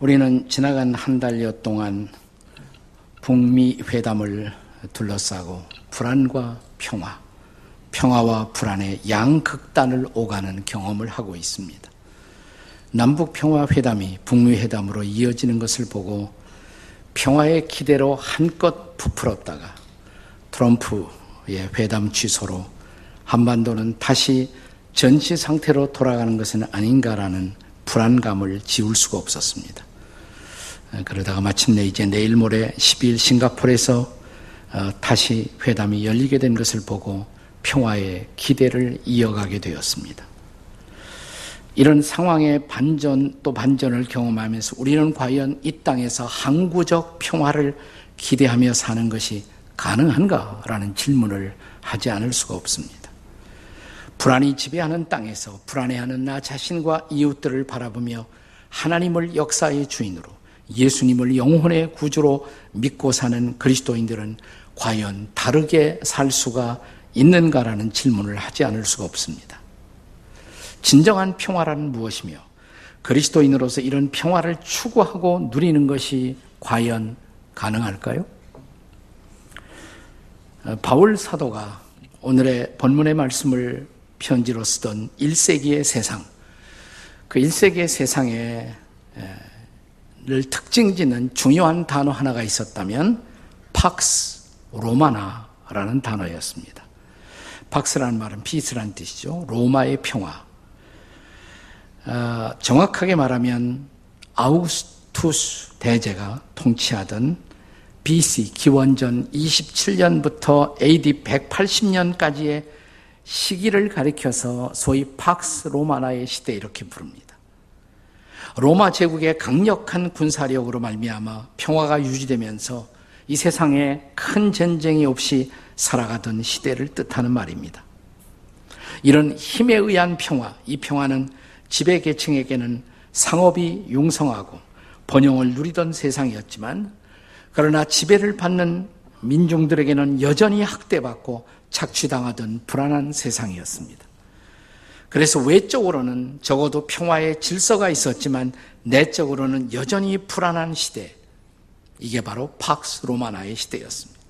우리는 지나간 한 달여 동안 북미 회담을 둘러싸고 불안과 평화, 평화와 불안의 양극단을 오가는 경험을 하고 있습니다. 남북 평화 회담이 북미 회담으로 이어지는 것을 보고 평화의 기대로 한껏 부풀었다가 트럼프의 회담 취소로 한반도는 다시 전시 상태로 돌아가는 것은 아닌가라는 불안감을 지울 수가 없었습니다. 그러다가 마침내 이제 내일 모레 10일 싱가포르에서 어, 다시 회담이 열리게 된 것을 보고 평화의 기대를 이어가게 되었습니다. 이런 상황의 반전 또 반전을 경험하면서 우리는 과연 이 땅에서 항구적 평화를 기대하며 사는 것이 가능한가라는 질문을 하지 않을 수가 없습니다. 불안이 지배하는 땅에서 불안해하는 나 자신과 이웃들을 바라보며 하나님을 역사의 주인으로 예수님을 영혼의 구주로 믿고 사는 그리스도인들은 과연 다르게 살 수가 있는가라는 질문을 하지 않을 수가 없습니다. 진정한 평화라는 무엇이며 그리스도인으로서 이런 평화를 추구하고 누리는 것이 과연 가능할까요? 어, 바울 사도가 오늘의 본문의 말씀을 편지로 쓰던 1세기의 세상, 그 1세기의 세상에 를 특징 짓는 중요한 단어 하나가 있었다면 팍스 로마나라는 단어였습니다. 팍스라는 말은 피스란 뜻이죠. 로마의 평화. 어, 정확하게 말하면 아우스투스 대제가 통치하던 BC 기원전 27년부터 AD 180년까지의 시기를 가리켜서 소위 팍스 로마나의 시대 이렇게 부릅니다. 로마 제국의 강력한 군사력으로 말미암아 평화가 유지되면서 이 세상에 큰 전쟁이 없이 살아가던 시대를 뜻하는 말입니다. 이런 힘에 의한 평화, 이 평화는 지배 계층에게는 상업이 융성하고 번영을 누리던 세상이었지만 그러나 지배를 받는 민중들에게는 여전히 학대받고 착취당하던 불안한 세상이었습니다. 그래서 외적으로는 적어도 평화의 질서가 있었지만 내적으로는 여전히 불안한 시대. 이게 바로 팍스 로마나의 시대였습니다.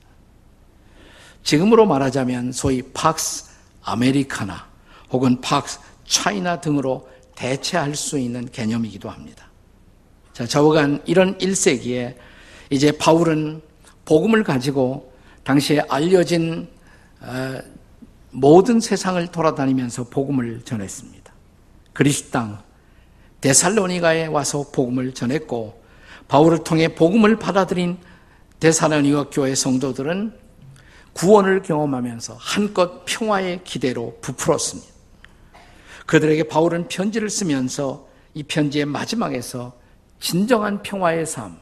지금으로 말하자면 소위 팍스 아메리카나 혹은 팍스 차이나 등으로 대체할 수 있는 개념이기도 합니다. 자, 저간 이런 1세기에 이제 바울은 복음을 가지고 당시에 알려진 어, 모든 세상을 돌아다니면서 복음을 전했습니다. 그리스 땅 데살로니가에 와서 복음을 전했고 바울을 통해 복음을 받아들인 데살로니가 교회 성도들은 구원을 경험하면서 한껏 평화의 기대로 부풀었습니다. 그들에게 바울은 편지를 쓰면서 이 편지의 마지막에서 진정한 평화의 삶,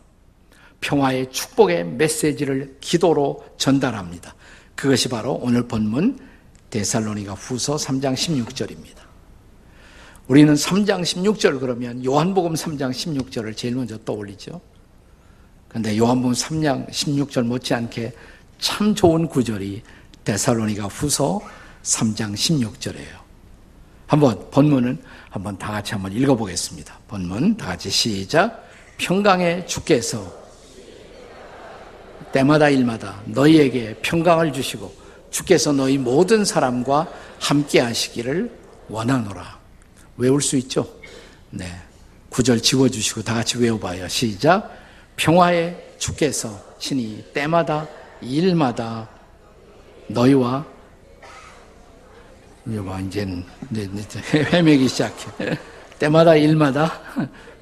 평화의 축복의 메시지를 기도로 전달합니다. 그것이 바로 오늘 본문 데살로니가 후서 3장 16절입니다. 우리는 3장 16절 그러면 요한복음 3장 16절을 제일 먼저 떠올리죠. 그런데 요한복음 3장 16절 못지않게 참 좋은 구절이 데살로니가 후서 3장 16절이에요. 한번 본문은 한번 다 같이 한번 읽어보겠습니다. 본문 다 같이 시작. 평강의 주께서 때마다 일마다 너희에게 평강을 주시고 주께서 너희 모든 사람과 함께 하시기를 원하노라. 외울 수 있죠? 네. 구절 지워주시고 다 같이 외워봐요. 시작. 평화의 주께서 신이 때마다 일마다 너희와 이봐 이제는 헤매기 시작해. 때마다 일마다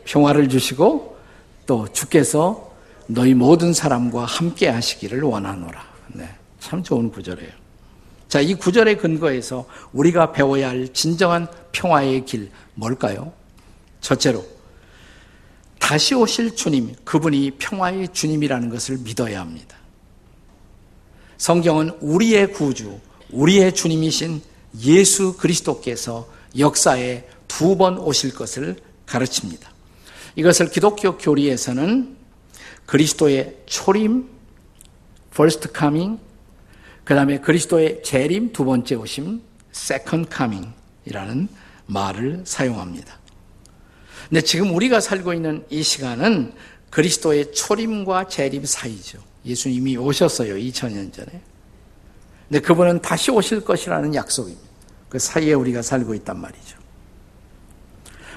평화를 주시고 또 주께서 너희 모든 사람과 함께 하시기를 원하노라. 네. 참 좋은 구절이에요. 자, 이 구절의 근거에서 우리가 배워야 할 진정한 평화의 길 뭘까요? 첫째로 다시 오실 주님, 그분이 평화의 주님이라는 것을 믿어야 합니다. 성경은 우리의 구주, 우리의 주님이신 예수 그리스도께서 역사에 두 번 오실 것을 가르칩니다. 이것을 기독교 교리에서는 그리스도의 초림, first coming, 그 다음에 그리스도의 재림, 두 번째 오심, second coming 이라는 말을 사용합니다. 근데 지금 우리가 살고 있는 이 시간은 그리스도의 초림과 재림 사이죠. 예수님이 오셨어요. 2000년 전에. 근데 그분은 다시 오실 것이라는 약속입니다. 그 사이에 우리가 살고 있단 말이죠.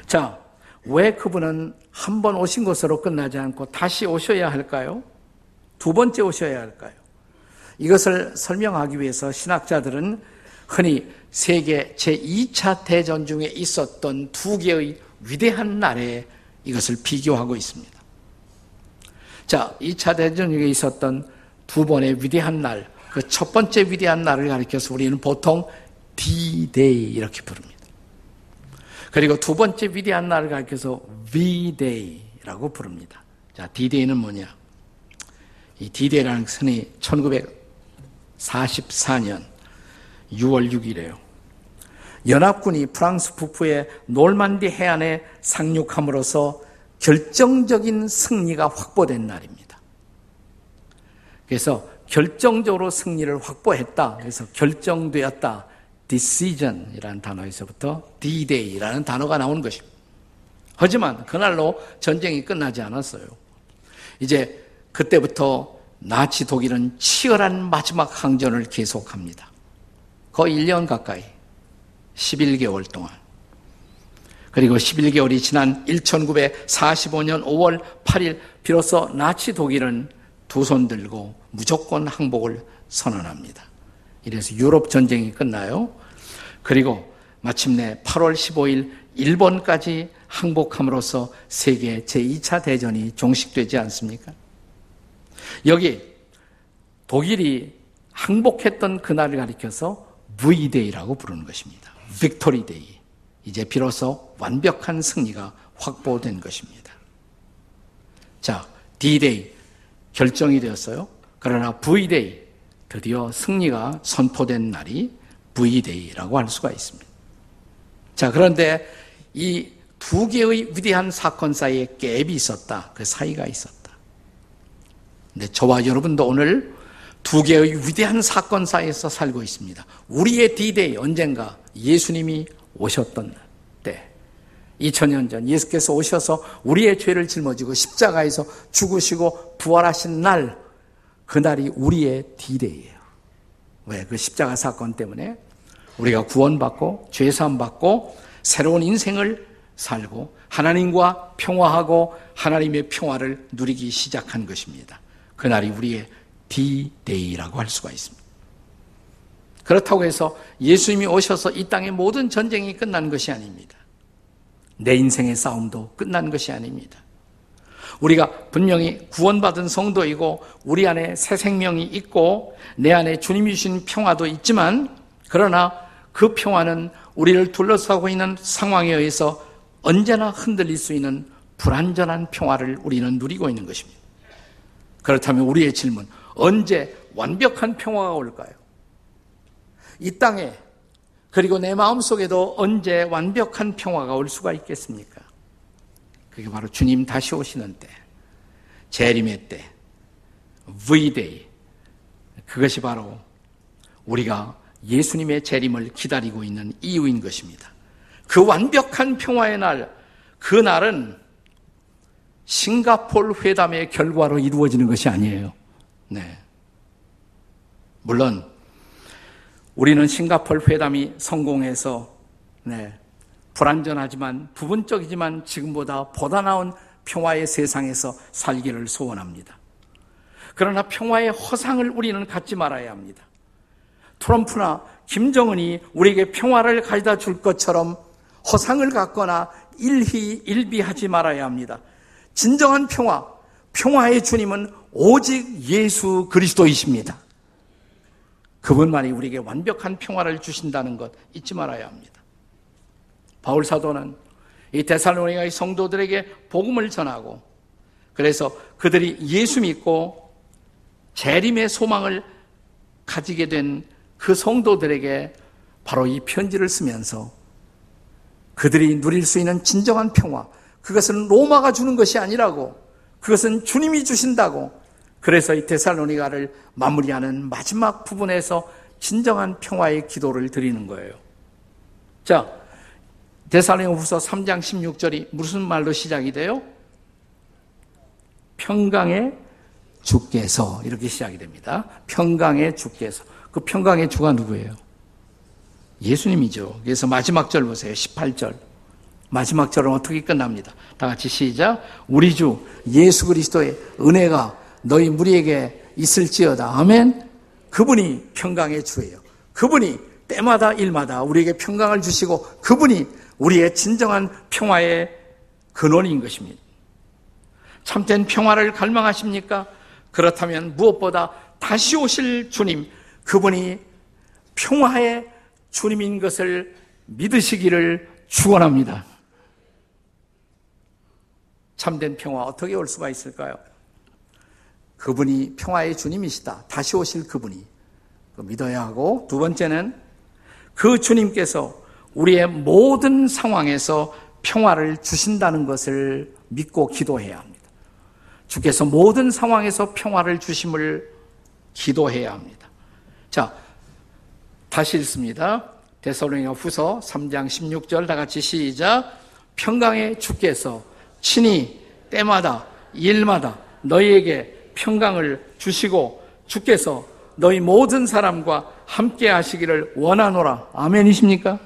자, 왜 그분은 한 번 오신 것으로 끝나지 않고 다시 오셔야 할까요? 두 번째 오셔야 할까요? 이것을 설명하기 위해서 신학자들은 흔히 세계 제2차 대전 중에 있었던 두 개의 위대한 날에 이것을 비교하고 있습니다. 자, 2차 대전 중에 있었던 두 번의 위대한 날, 그 첫 번째 위대한 날을 가리켜서 우리는 보통 D-Day 이렇게 부릅니다. 그리고 두 번째 위대한 날을 가리켜서 V-Day라고 부릅니다. 자, D-Day는 뭐냐? 이 D-Day라는 것은 1944년 6월 6일에요. 연합군이 프랑스 북부의 놀만디 해안에 상륙함으로써 결정적인 승리가 확보된 날입니다. 그래서 결정적으로 승리를 확보했다. 그래서 결정되었다. Decision이라는 단어에서부터 D-Day라는 단어가 나오는 것입니다. 하지만 그날로 전쟁이 끝나지 않았어요. 이제 그때부터 나치 독일은 치열한 마지막 항전을 계속합니다. 거의 1년 가까이, 11개월 동안. 그리고 11개월이 지난 1945년 5월 8일 비로소 나치 독일은 두 손 들고 무조건 항복을 선언합니다. 이래서 유럽 전쟁이 끝나요. 그리고 마침내 8월 15일 일본까지 항복함으로써 세계 제2차 대전이 종식되지 않습니까? 여기 독일이 항복했던 그날을 가리켜서 V-Day라고 부르는 것입니다. Victory Day. 이제 비로소 완벽한 승리가 확보된 것입니다. 자, D-Day 결정이 되었어요. 그러나 V-Day 드디어 승리가 선포된 날이 V-Day라고 할 수가 있습니다. 자, 그런데 이 두 개의 위대한 사건 사이에 갭이 있었다. 그 사이가 있었다. 근데 저와 여러분도 오늘 두 개의 위대한 사건 사이에서 살고 있습니다. 우리의 D-Day 언젠가 예수님이 오셨던 때, 2000년 전 예수께서 오셔서 우리의 죄를 짊어지고 십자가에서 죽으시고 부활하신 날, 그날이 우리의 D-Day예요. 왜? 그 십자가 사건 때문에 우리가 구원받고 죄사함 받고 새로운 인생을 살고 하나님과 평화하고 하나님의 평화를 누리기 시작한 것입니다. 그날이 우리의 D-Day라고 할 수가 있습니다. 그렇다고 해서 예수님이 오셔서 이 땅의 모든 전쟁이 끝난 것이 아닙니다. 내 인생의 싸움도 끝난 것이 아닙니다. 우리가 분명히 구원받은 성도이고 우리 안에 새 생명이 있고 내 안에 주님이 주신 평화도 있지만 그러나 그 평화는 우리를 둘러싸고 있는 상황에 의해서 언제나 흔들릴 수 있는 불안전한 평화를 우리는 누리고 있는 것입니다. 그렇다면 우리의 질문, 언제 완벽한 평화가 올까요? 이 땅에 그리고 내 마음속에도 언제 완벽한 평화가 올 수가 있겠습니까? 그게 바로 주님 다시 오시는 때, 재림의 때, V-Day. 그것이 바로 우리가 예수님의 재림을 기다리고 있는 이유인 것입니다. 그 완벽한 평화의 날, 그 날은 싱가폴 회담의 결과로 이루어지는 것이 아니에요. 네. 물론 우리는 싱가폴 회담이 성공해서 네, 불안전하지만 부분적이지만 지금보다 보다 나은 평화의 세상에서 살기를 소원합니다. 그러나 평화의 허상을 우리는 갖지 말아야 합니다. 트럼프나 김정은이 우리에게 평화를 가져다 줄 것처럼 허상을 갖거나 일희 일비하지 말아야 합니다. 진정한 평화, 평화의 주님은 오직 예수 그리스도이십니다. 그분만이 우리에게 완벽한 평화를 주신다는 것 잊지 말아야 합니다. 바울 사도는 이 데살로니가의 성도들에게 복음을 전하고 그래서 그들이 예수 믿고 재림의 소망을 가지게 된 그 성도들에게 바로 이 편지를 쓰면서 그들이 누릴 수 있는 진정한 평화, 그것은 로마가 주는 것이 아니라고, 그것은 주님이 주신다고, 그래서 이 데살로니가를 마무리하는 마지막 부분에서 진정한 평화의 기도를 드리는 거예요. 자, 데살로니가후서 3장 16절이 무슨 말로 시작이 돼요? 평강의 주께서 이렇게 시작이 됩니다. 평강의 주께서. 그 평강의 주가 누구예요? 예수님이죠. 그래서 마지막 절 보세요. 18절. 마지막 절은 어떻게 끝납니다. 다 같이 시작. 우리 주 예수 그리스도의 은혜가 너희 무리에게 있을지어다. 아멘. 그분이 평강의 주예요. 그분이 때마다 일마다 우리에게 평강을 주시고 그분이 우리의 진정한 평화의 근원인 것입니다. 참된 평화를 갈망하십니까? 그렇다면 무엇보다 다시 오실 주님, 그분이 평화의 주님인 것을 믿으시기를 축원합니다. 참된 평화 어떻게 올 수가 있을까요? 그분이 평화의 주님이시다. 다시 오실 그분이 그 믿어야 하고 두 번째는 그 주님께서 우리의 모든 상황에서 평화를 주신다는 것을 믿고 기도해야 합니다. 주께서 모든 상황에서 평화를 주심을 기도해야 합니다. 자, 다시 읽습니다. 데살로니가 후서 3장 16절 다 같이 시작. 평강의 주께서 친히 때마다 일마다 너희에게 평강을 주시고 주께서 너희 모든 사람과 함께 하시기를 원하노라. 아멘이십니까?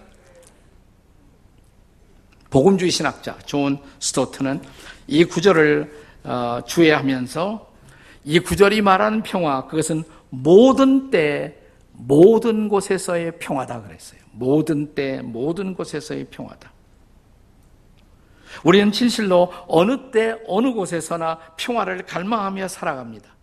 복음주의 신학자 존 스토트는 이 구절을 어, 주의하면서 이 구절이 말하는 평화 그것은 모든 때 모든 곳에서의 평화다 그랬어요. 모든 때 모든 곳에서의 평화다. 우리는 진실로 어느 때 어느 곳에서나 평화를 갈망하며 살아갑니다.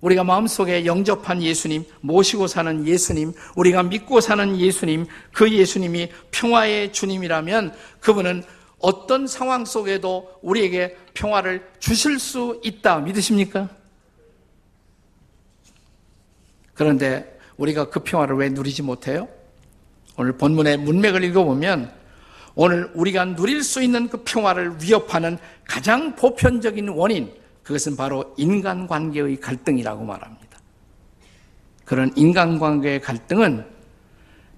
우리가 마음속에 영접한 예수님, 모시고 사는 예수님, 우리가 믿고 사는 예수님, 그 예수님이 평화의 주님이라면 그분은 어떤 상황 속에도 우리에게 평화를 주실 수 있다. 믿으십니까? 그런데 우리가 그 평화를 왜 누리지 못해요? 오늘 본문의 문맥을 읽어보면 오늘 우리가 누릴 수 있는 그 평화를 위협하는 가장 보편적인 원인, 그것은 바로 인간관계의 갈등이라고 말합니다. 그런 인간관계의 갈등은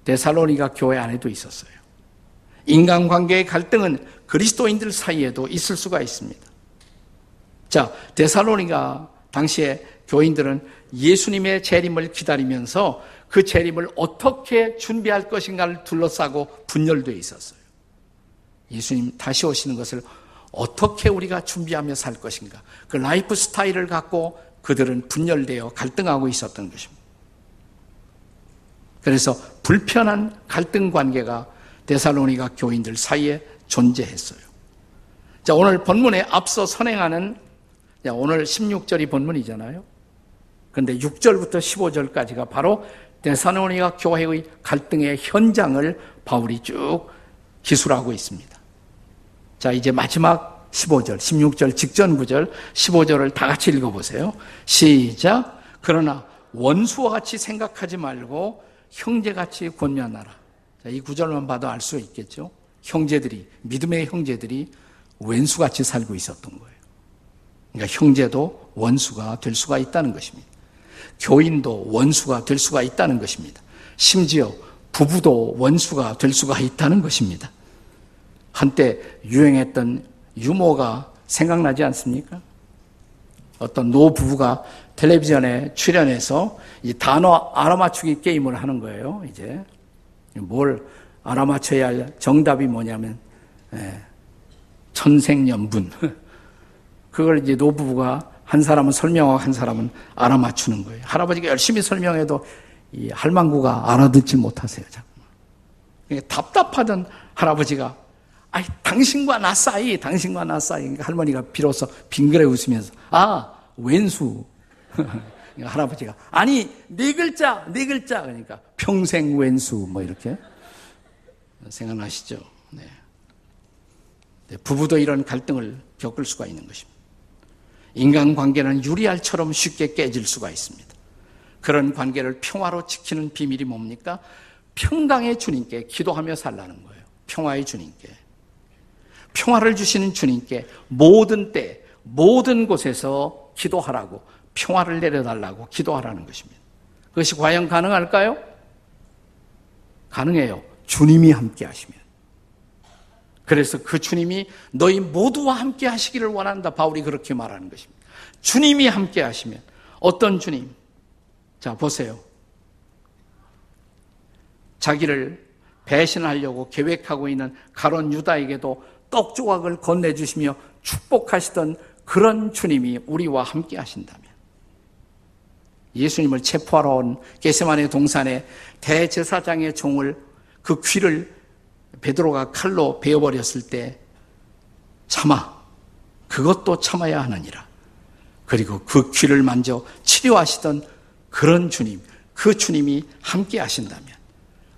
데살로니가 교회 안에도 있었어요. 인간관계의 갈등은 그리스도인들 사이에도 있을 수가 있습니다. 자, 데살로니가 당시에 교인들은 예수님의 재림을 기다리면서 그 재림을 어떻게 준비할 것인가를 둘러싸고 분열되어 있었어요. 예수님 다시 오시는 것을 어떻게 우리가 준비하며 살 것인가. 그 라이프 스타일을 갖고 그들은 분열되어 갈등하고 있었던 것입니다. 그래서 불편한 갈등 관계가 데살로니가 교인들 사이에 존재했어요. 자, 오늘 본문에 앞서 선행하는 오늘 16절이 본문이잖아요. 그런데 6절부터 15절까지가 바로 데살로니가 교회의 갈등의 현장을 바울이 쭉 기술하고 있습니다. 자, 이제 마지막 15절, 16절 직전 구절, 15절을 다 같이 읽어보세요. 시작. 그러나 원수와 같이 생각하지 말고 형제같이 권면하라. 자, 이 구절만 봐도 알 수 있겠죠. 형제들이, 믿음의 형제들이 왼수같이 살고 있었던 거예요. 그러니까 형제도 원수가 될 수가 있다는 것입니다. 교인도 원수가 될 수가 있다는 것입니다. 심지어 부부도 원수가 될 수가 있다는 것입니다. 한때 유행했던 유머가 생각나지 않습니까? 어떤 노 부부가 텔레비전에 출연해서 이 단어 알아맞추기 게임을 하는 거예요, 이제. 뭘 알아맞혀야 할 정답이 뭐냐면, 예, 천생연분. 그걸 이제 노부부가 한 사람은 설명하고 한 사람은 알아맞추는 거예요. 할아버지가 열심히 설명해도 이 할망구가 알아듣지 못하세요, 자꾸. 답답하던 할아버지가 아이, 당신과 나 사이, 당신과 나 사이. 그러니까 할머니가 비로소 빙그레 웃으면서, 아, 왼수. 할아버지가, 아니, 네 글자, 네 글자. 그러니까, 평생 왼수, 뭐 이렇게. 생각나시죠? 네. 네. 부부도 이런 갈등을 겪을 수가 있는 것입니다. 인간관계는 유리알처럼 쉽게 깨질 수가 있습니다. 그런 관계를 평화로 지키는 비밀이 뭡니까? 평강의 주님께 기도하며 살라는 거예요. 평화의 주님께. 평화를 주시는 주님께 모든 때, 모든 곳에서 기도하라고, 평화를 내려달라고 기도하라는 것입니다. 그것이 과연 가능할까요? 가능해요. 주님이 함께 하시면. 그래서 그 주님이 너희 모두와 함께 하시기를 원한다. 바울이 그렇게 말하는 것입니다. 주님이 함께 하시면 어떤 주님? 자, 보세요. 자기를 배신하려고 계획하고 있는 가론 유다에게도 떡 조각을 건네주시며 축복하시던 그런 주님이 우리와 함께 하신다면 예수님을 체포하러 온 게세만의 동산에 대제사장의 종을 그 귀를 베드로가 칼로 베어버렸을 때 참아 그것도 참아야 하느니라. 그리고 그 귀를 만져 치료하시던 그런 주님, 그 주님이 함께 하신다면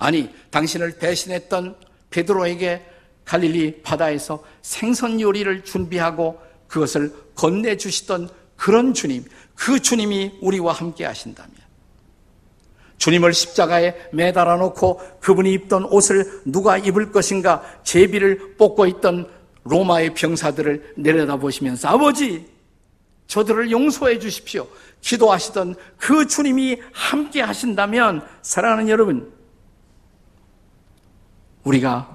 아니 당신을 배신했던 베드로에게 갈릴리 바다에서 생선 요리를 준비하고 그것을 건네주시던 그런 주님, 그 주님이 우리와 함께 하신다면 주님을 십자가에 매달아 놓고 그분이 입던 옷을 누가 입을 것인가 제비를 뽑고 있던 로마의 병사들을 내려다 보시면서 아버지 저들을 용서해 주십시오. 기도하시던 그 주님이 함께 하신다면 사랑하는 여러분 우리가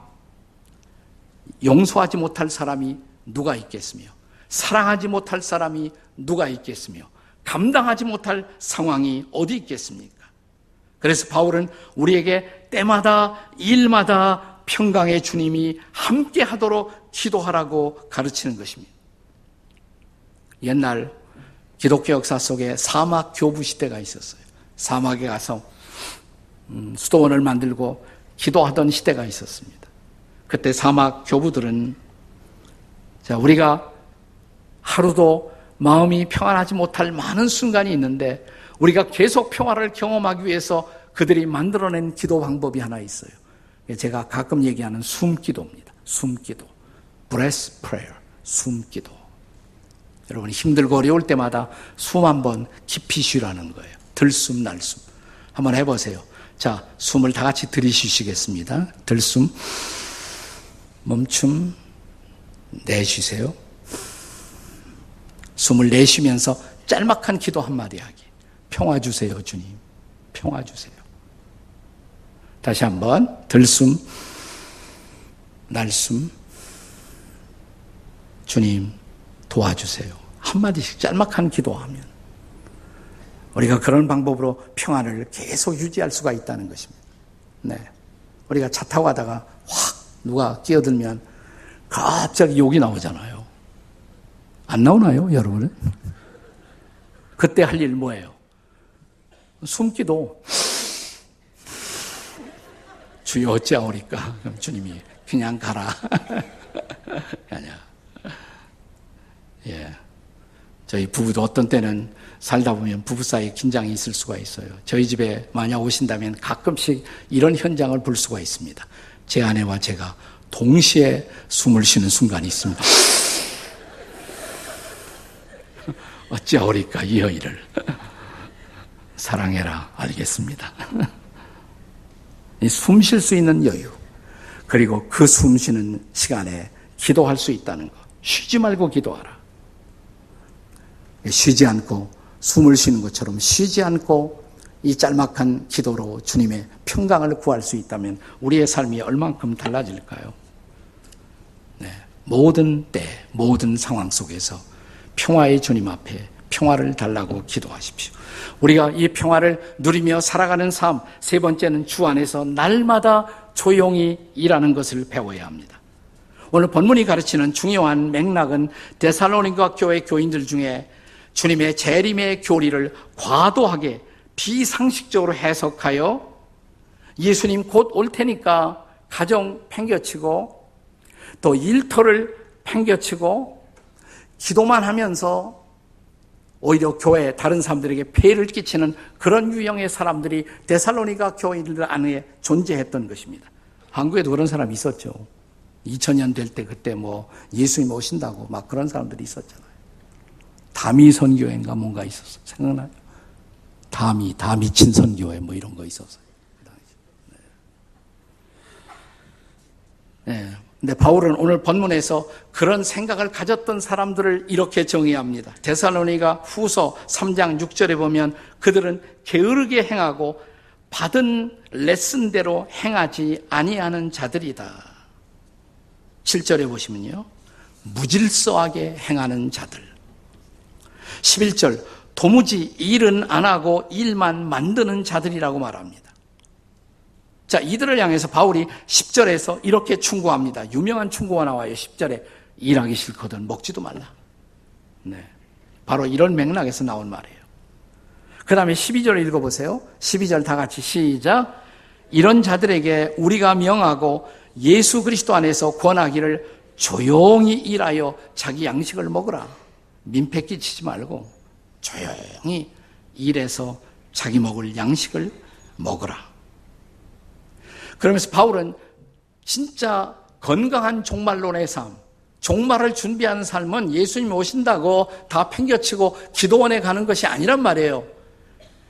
용서하지 못할 사람이 누가 있겠으며 사랑하지 못할 사람이 누가 있겠으며 감당하지 못할 상황이 어디 있겠습니까? 그래서 바울은 우리에게 때마다 일마다 평강의 주님이 함께 하도록 기도하라고 가르치는 것입니다. 옛날 기독교 역사 속에 사막 교부 시대가 있었어요. 사막에 가서 음, 수도원을 만들고 기도하던 시대가 있었습니다. 그때 사막 교부들은 자, 우리가 하루도 마음이 평안하지 못할 많은 순간이 있는데 우리가 계속 평화를 경험하기 위해서 그들이 만들어낸 기도 방법이 하나 있어요. 제가 가끔 얘기하는 숨기도입니다. 숨기도. breath prayer. 숨기도. 여러분 힘들고 어려울 때마다 숨 한번 깊이 쉬라는 거예요. 들숨 날숨. 한번 해 보세요. 자, 숨을 다 같이 들이쉬시겠습니다. 들숨. 멈춤. 내쉬세요. 숨을 내쉬면서 짤막한 기도 한마디 하기. 평화 주세요, 주님. 평화 주세요. 다시 한번 들숨, 날숨. 주님 도와주세요. 한마디씩 짤막한 기도하면 우리가 그런 방법으로 평안을 계속 유지할 수가 있다는 것입니다. 네. 우리가 차 타고 가다가 확 누가 끼어들면 갑자기 욕이 나오잖아요. 안 나오나요, 여러분은? 그때 할 일 뭐예요? 숨기도 주여 어찌하오리까? 그럼 주님이 그냥 가라. 아니야. 예. 저희 부부도 어떤 때는 살다 보면 부부 사이에 긴장이 있을 수가 있어요. 저희 집에 만약 오신다면 가끔씩 이런 현장을 볼 수가 있습니다. 제 아내와 제가 동시에 숨을 쉬는 순간이 있습니다. 어찌하오리까 이 여인을 사랑해라 알겠습니다. 숨 쉴 수 있는 여유 그리고 그 숨 쉬는 시간에 기도할 수 있다는 것 쉬지 말고 기도하라. 쉬지 않고 숨을 쉬는 것처럼 쉬지 않고 이 짤막한 기도로 주님의 평강을 구할 수 있다면 우리의 삶이 얼만큼 달라질까요? 네. 모든 때, 모든 상황 속에서 평화의 주님 앞에 평화를 달라고 기도하십시오. 우리가 이 평화를 누리며 살아가는 삶, 세 번째는 주 안에서 날마다 조용히 일하는 것을 배워야 합니다. 오늘 본문이 가르치는 중요한 맥락은 데살로니가 교회 교인들 중에 주님의 재림의 교리를 과도하게 비상식적으로 해석하여 예수님 곧 올 테니까 가정 팽겨치고 또 일터를 팽겨치고 기도만 하면서 오히려 교회 다른 사람들에게 폐해를 끼치는 그런 유형의 사람들이 데살로니가 교인들 안에 존재했던 것입니다. 한국에도 그런 사람이 있었죠. 2000년 될 때 그때 뭐 예수님 오신다고 막 그런 사람들이 있었잖아요. 다미 선교회인가 뭔가 있었어. 생각나요? 다미, 다 미친 선교회 뭐 이런 거 있었어요. 네. 네. 근데 바울은 오늘 본문에서 그런 생각을 가졌던 사람들을 이렇게 정의합니다. 데살로니가 후서 3장 6절에 보면 그들은 게으르게 행하고 받은 레슨대로 행하지 아니하는 자들이다. 7절에 보시면요. 무질서하게 행하는 자들. 11절 도무지 일은 안 하고 일만 만드는 자들이라고 말합니다. 자, 이들을 향해서 바울이 10절에서 이렇게 충고합니다. 유명한 충고가 나와요. 10절에 일하기 싫거든 먹지도 말라. 네. 바로 이런 맥락에서 나온 말이에요. 그 다음에 12절 읽어보세요. 12절 다 같이 시작. 이런 자들에게 우리가 명하고 예수 그리스도 안에서 권하기를 조용히 일하여 자기 양식을 먹으라. 민폐 끼치지 말고 조용히 일해서 자기 먹을 양식을 먹으라. 그러면서 바울은 진짜 건강한 종말론의 삶, 종말을 준비하는 삶은 예수님 오신다고 다 팽겨치고 기도원에 가는 것이 아니란 말이에요.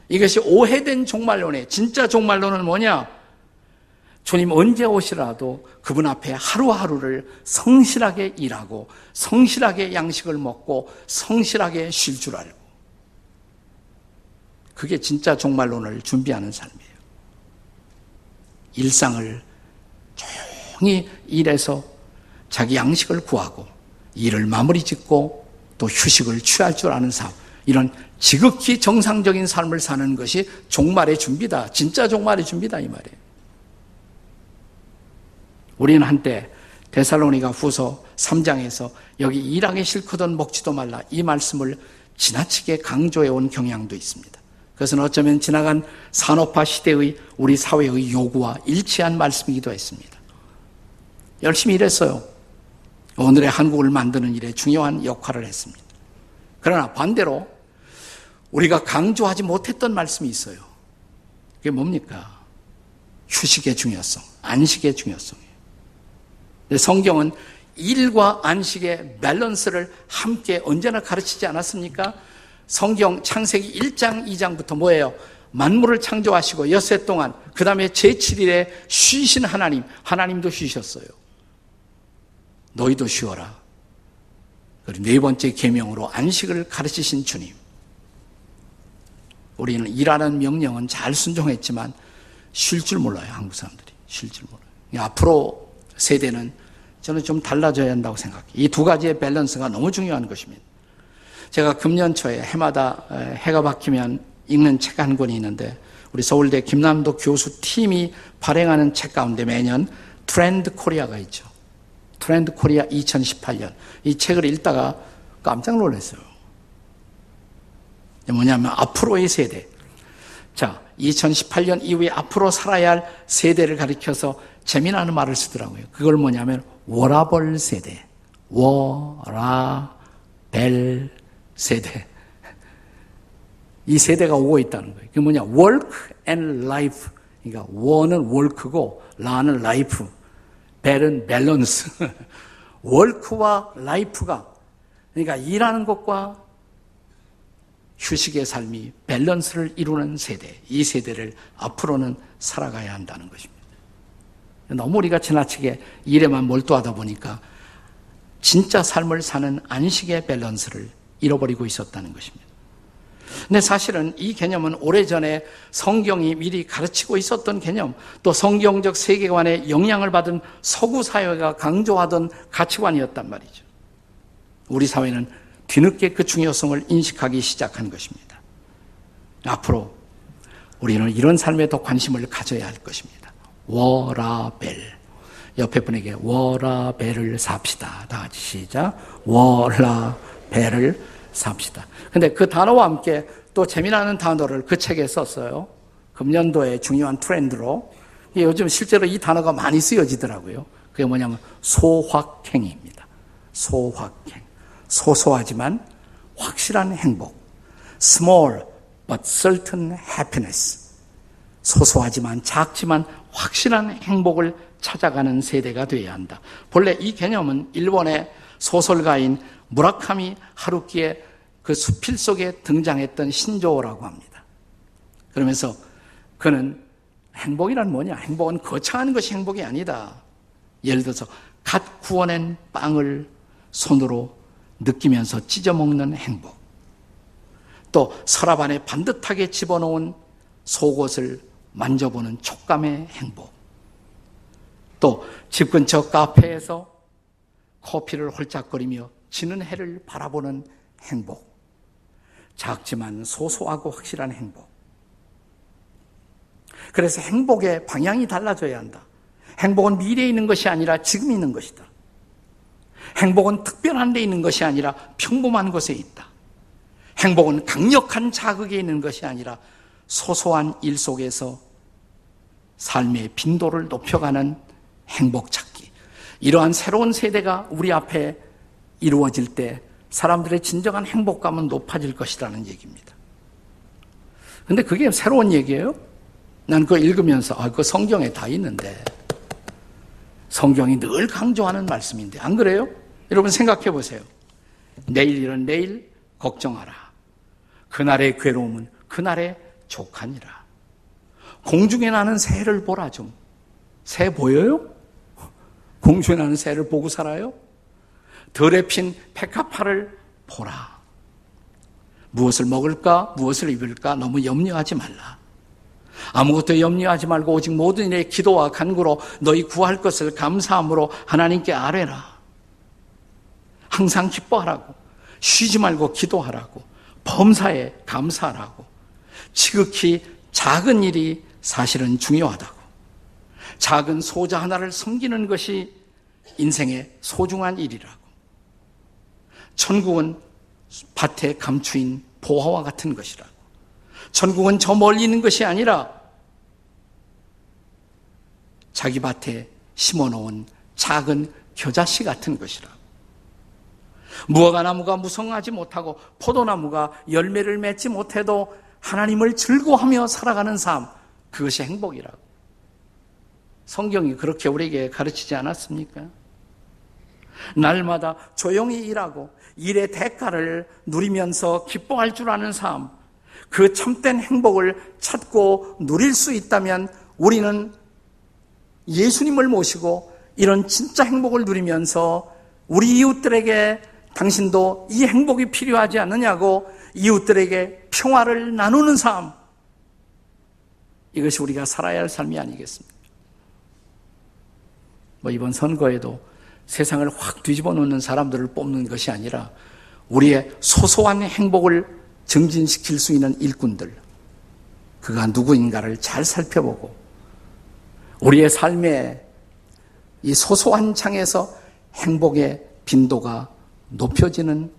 이것이 오해된 종말론의 진짜 종말론은 뭐냐? 주님 언제 오시라도 그분 앞에 하루하루를 성실하게 일하고 성실하게 양식을 먹고 성실하게 쉴 줄 알고 그게 진짜 종말론을 준비하는 삶이에요. 일상을 조용히 일해서 자기 양식을 구하고 일을 마무리 짓고 또 휴식을 취할 줄 아는 삶. 이런 지극히 정상적인 삶을 사는 것이 종말의 준비다. 진짜 종말의 준비다 이 말이에요. 우리는 한때 데살로니가 후서 3장에서 여기 일하기 싫거든 먹지도 말라 이 말씀을 지나치게 강조해 온 경향도 있습니다. 그것은 어쩌면 지나간 산업화 시대의 우리 사회의 요구와 일치한 말씀이기도 했습니다. 열심히 일했어요. 오늘의 한국을 만드는 일에 중요한 역할을 했습니다. 그러나 반대로 우리가 강조하지 못했던 말씀이 있어요. 그게 뭡니까? 휴식의 중요성, 안식의 중요성이에요. 성경은 일과 안식의 밸런스를 함께 언제나 가르치지 않았습니까? 성경 창세기 1장, 2장부터 뭐예요? 만물을 창조하시고 엿새 동안 그 다음에 제7일에 쉬신 하나님, 하나님도 쉬셨어요. 너희도 쉬어라. 그리고 네 번째 계명으로 안식을 가르치신 주님. 우리는 일하는 명령은 잘 순종했지만 쉴 줄 몰라요. 한국 사람들이 쉴 줄 몰라요. 앞으로 세대는 저는 좀 달라져야 한다고 생각해요. 이 두 가지의 밸런스가 너무 중요한 것입니다. 제가 금년 초에 해마다 해가 바뀌면 읽는 책 한 권이 있는데 우리 서울대 김남도 교수 팀이 발행하는 책 가운데 매년 트렌드 코리아가 있죠. 트렌드 코리아 2018년. 이 책을 읽다가 깜짝 놀랐어요. 뭐냐면 앞으로의 세대. 자, 2018년 이후에 앞으로 살아야 할 세대를 가리켜서 재미나는 말을 쓰더라고요. 그걸 뭐냐면 워라밸 세대. 워라밸 세대. 이 세대가 오고 있다는 거예요. 그게 뭐냐? work and life. 그러니까 워는 work고 라는 life. 밸은 밸런스. work와 life가 그러니까 일하는 것과 휴식의 삶이 밸런스를 이루는 세대. 이 세대를 앞으로는 살아가야 한다는 것입니다. 너무 우리가 지나치게 일에만 몰두하다 보니까 진짜 삶을 사는 안식의 밸런스를 잃어버리고 있었다는 것입니다. 근데 사실은 이 개념은 오래전에 성경이 미리 가르치고 있었던 개념, 또 성경적 세계관에 영향을 받은 서구 사회가 강조하던 가치관이었단 말이죠. 우리 사회는 뒤늦게 그 중요성을 인식하기 시작한 것입니다. 앞으로 우리는 이런 삶에 더 관심을 가져야 할 것입니다. 워라벨. 옆에 분에게 워라벨을 삽시다. 다 같이 시작. 워라벨 을 삽시다. 근데 그 단어와 함께 또 재미나는 단어를 그 책에 썼어요. 금년도의 중요한 트렌드로. 요즘 실제로 이 단어가 많이 쓰여지더라고요. 그게 뭐냐면 소확행입니다. 소확행. 소소하지만 확실한 행복. small but certain happiness. 소소하지만 작지만 확실한 행복을 찾아가는 세대가 되어야 한다. 본래 이 개념은 일본의 소설가인 무라카미 하루키의 그 수필 속에 등장했던 신조어라고 합니다. 그러면서 그는 행복이란 뭐냐? 행복은 거창한 것이 행복이 아니다. 예를 들어서 갓 구워낸 빵을 손으로 느끼면서 찢어 먹는 행복. 또 서랍 안에 반듯하게 집어넣은 속옷을 만져보는 촉감의 행복. 또 집 근처 카페에서 커피를 홀짝거리며 지는 해를 바라보는 행복. 작지만 소소하고 확실한 행복. 그래서 행복의 방향이 달라져야 한다. 행복은 미래에 있는 것이 아니라 지금 있는 것이다. 행복은 특별한 데 있는 것이 아니라 평범한 곳에 있다. 행복은 강력한 자극에 있는 것이 아니라 소소한 일 속에서 삶의 빈도를 높여가는 행복 찾기. 이러한 새로운 세대가 우리 앞에 이루어질 때 사람들의 진정한 행복감은 높아질 것이라는 얘기입니다. 근데 그게 새로운 얘기예요? 난 그거 읽으면서, 아, 그 성경에 다 있는데. 성경이 늘 강조하는 말씀인데, 안 그래요? 여러분 생각해 보세요. 내일 일은 내일 걱정하라. 그날의 괴로움은 그날의 족하니라. 공중에 나는 새를 보라 좀. 새 보여요? 공중에 나는 새를 보고 살아요? 덜에 핀 백합화를 보라. 무엇을 먹을까? 무엇을 입을까? 너무 염려하지 말라. 아무것도 염려하지 말고 오직 모든 일에 기도와 간구로 너희 구할 것을 감사함으로 하나님께 아뢰라. 항상 기뻐하라고. 쉬지 말고 기도하라고. 범사에 감사하라고. 지극히 작은 일이 사실은 중요하다고. 작은 소자 하나를 섬기는 것이 인생의 소중한 일이라고. 천국은 밭에 감추인 보화와 같은 것이라고. 천국은 저 멀리 있는 것이 아니라 자기 밭에 심어 놓은 작은 겨자씨 같은 것이라고. 무화과 나무가 무성하지 못하고 포도나무가 열매를 맺지 못해도 하나님을 즐거워하며 살아가는 삶, 그것이 행복이라고. 성경이 그렇게 우리에게 가르치지 않았습니까? 날마다 조용히 일하고 일의 대가를 누리면서 기뻐할 줄 아는 삶, 그 참된 행복을 찾고 누릴 수 있다면 우리는 예수님을 모시고 이런 진짜 행복을 누리면서 우리 이웃들에게 당신도 이 행복이 필요하지 않느냐고 이웃들에게 평화를 나누는 삶. 이것이 우리가 살아야 할 삶이 아니겠습니까? 뭐 이번 선거에도 세상을 확 뒤집어 놓는 사람들을 뽑는 것이 아니라 우리의 소소한 행복을 증진시킬 수 있는 일꾼들, 그가 누구인가를 잘 살펴보고 우리의 삶의 이 소소한 창에서 행복의 빈도가 높여지는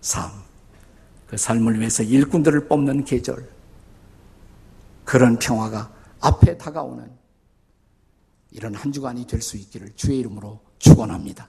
삶, 그 삶을 위해서 일꾼들을 뽑는 계절, 그런 평화가 앞에 다가오는 이런 한 주간이 될 수 있기를 주의 이름으로 축원합니다.